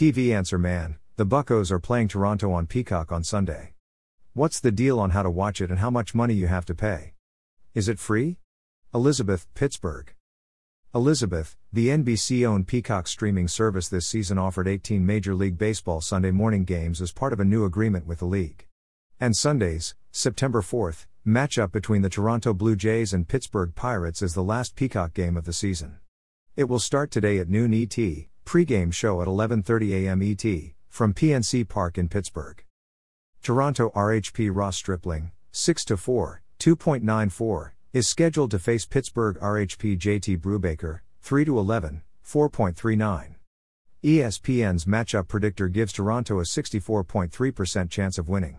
TV answer man, the Buccos are playing Toronto on Peacock on Sunday. What's the deal on how to watch it and how much money you have to pay? Is it free? Elizabeth, Pittsburgh. Elizabeth, the NBC owned Peacock streaming service this season offered 18 Major League Baseball Sunday morning games as part of a new agreement with the league. And Sundays, September 4th, matchup between the Toronto Blue Jays and Pittsburgh Pirates is the last Peacock game of the season. It will start today at noon ET, pregame show at 11:30 a.m. ET from PNC Park in Pittsburgh. Toronto RHP Ross Stripling, 6 to 4, 2.94, is scheduled to face Pittsburgh RHP JT Brubaker, 3 to 11, 4.39. ESPN's matchup predictor gives Toronto a 64.3% chance of winning.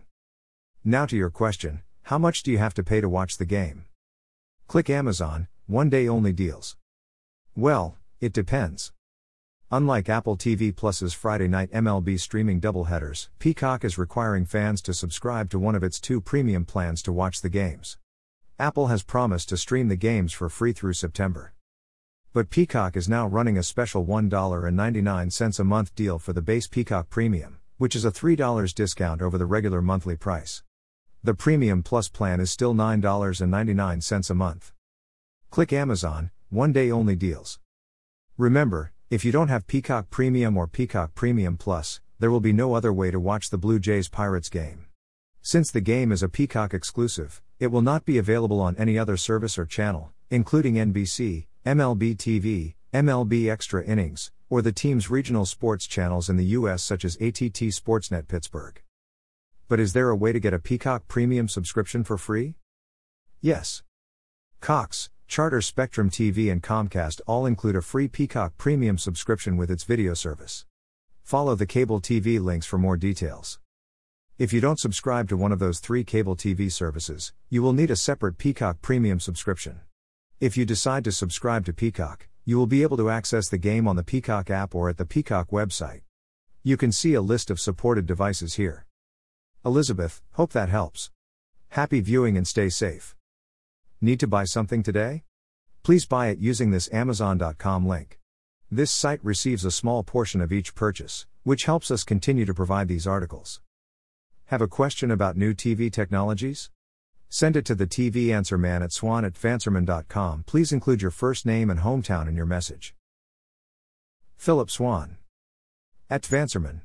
Now to your question how much do you have to pay to watch the game? Click Amazon, one day only deals. Well, it depends. Unlike Apple TV Plus's Friday night MLB streaming doubleheaders, Peacock is requiring fans to subscribe to one of its two premium plans to watch the games. Apple has promised to stream the games for free through September. But Peacock is now running a special $1.99 a month deal for the base Peacock Premium, which is a $3 discount over the regular monthly price. The Premium Plus plan is still $9.99 a month. Click Amazon, one day only deals. Remember, if you don't have Peacock Premium or Peacock Premium Plus, there will be no other way to watch the Blue Jays Pirates game. Since the game is a Peacock exclusive, it will not be available on any other service or channel, including NBC, MLB TV, MLB Extra Innings, or the team's regional sports channels in the U.S. such as ATT Sportsnet Pittsburgh. But is there a way to get a Peacock Premium subscription for free? Yes. Cox, Charter Spectrum TV and Comcast all include a free Peacock Premium subscription with its video service. Follow the cable TV links for more details. If you don't subscribe to one of those three cable TV services, you will need a separate Peacock Premium subscription. If you decide to subscribe to Peacock, you will be able to access the game on the Peacock app or at the Peacock website. You can see a list of supported devices here. Elizabeth, hope that helps. Happy viewing and stay safe. Need to buy something today? Please buy it using this Amazon.com link. This site receives a small portion of each purchase, which helps us continue to provide these articles. Have a question about new TV technologies? Send it to the TV Answer Man at swan at fanserman.com. Please include your first name and hometown in your message. Phillip Swann. At Vanserman.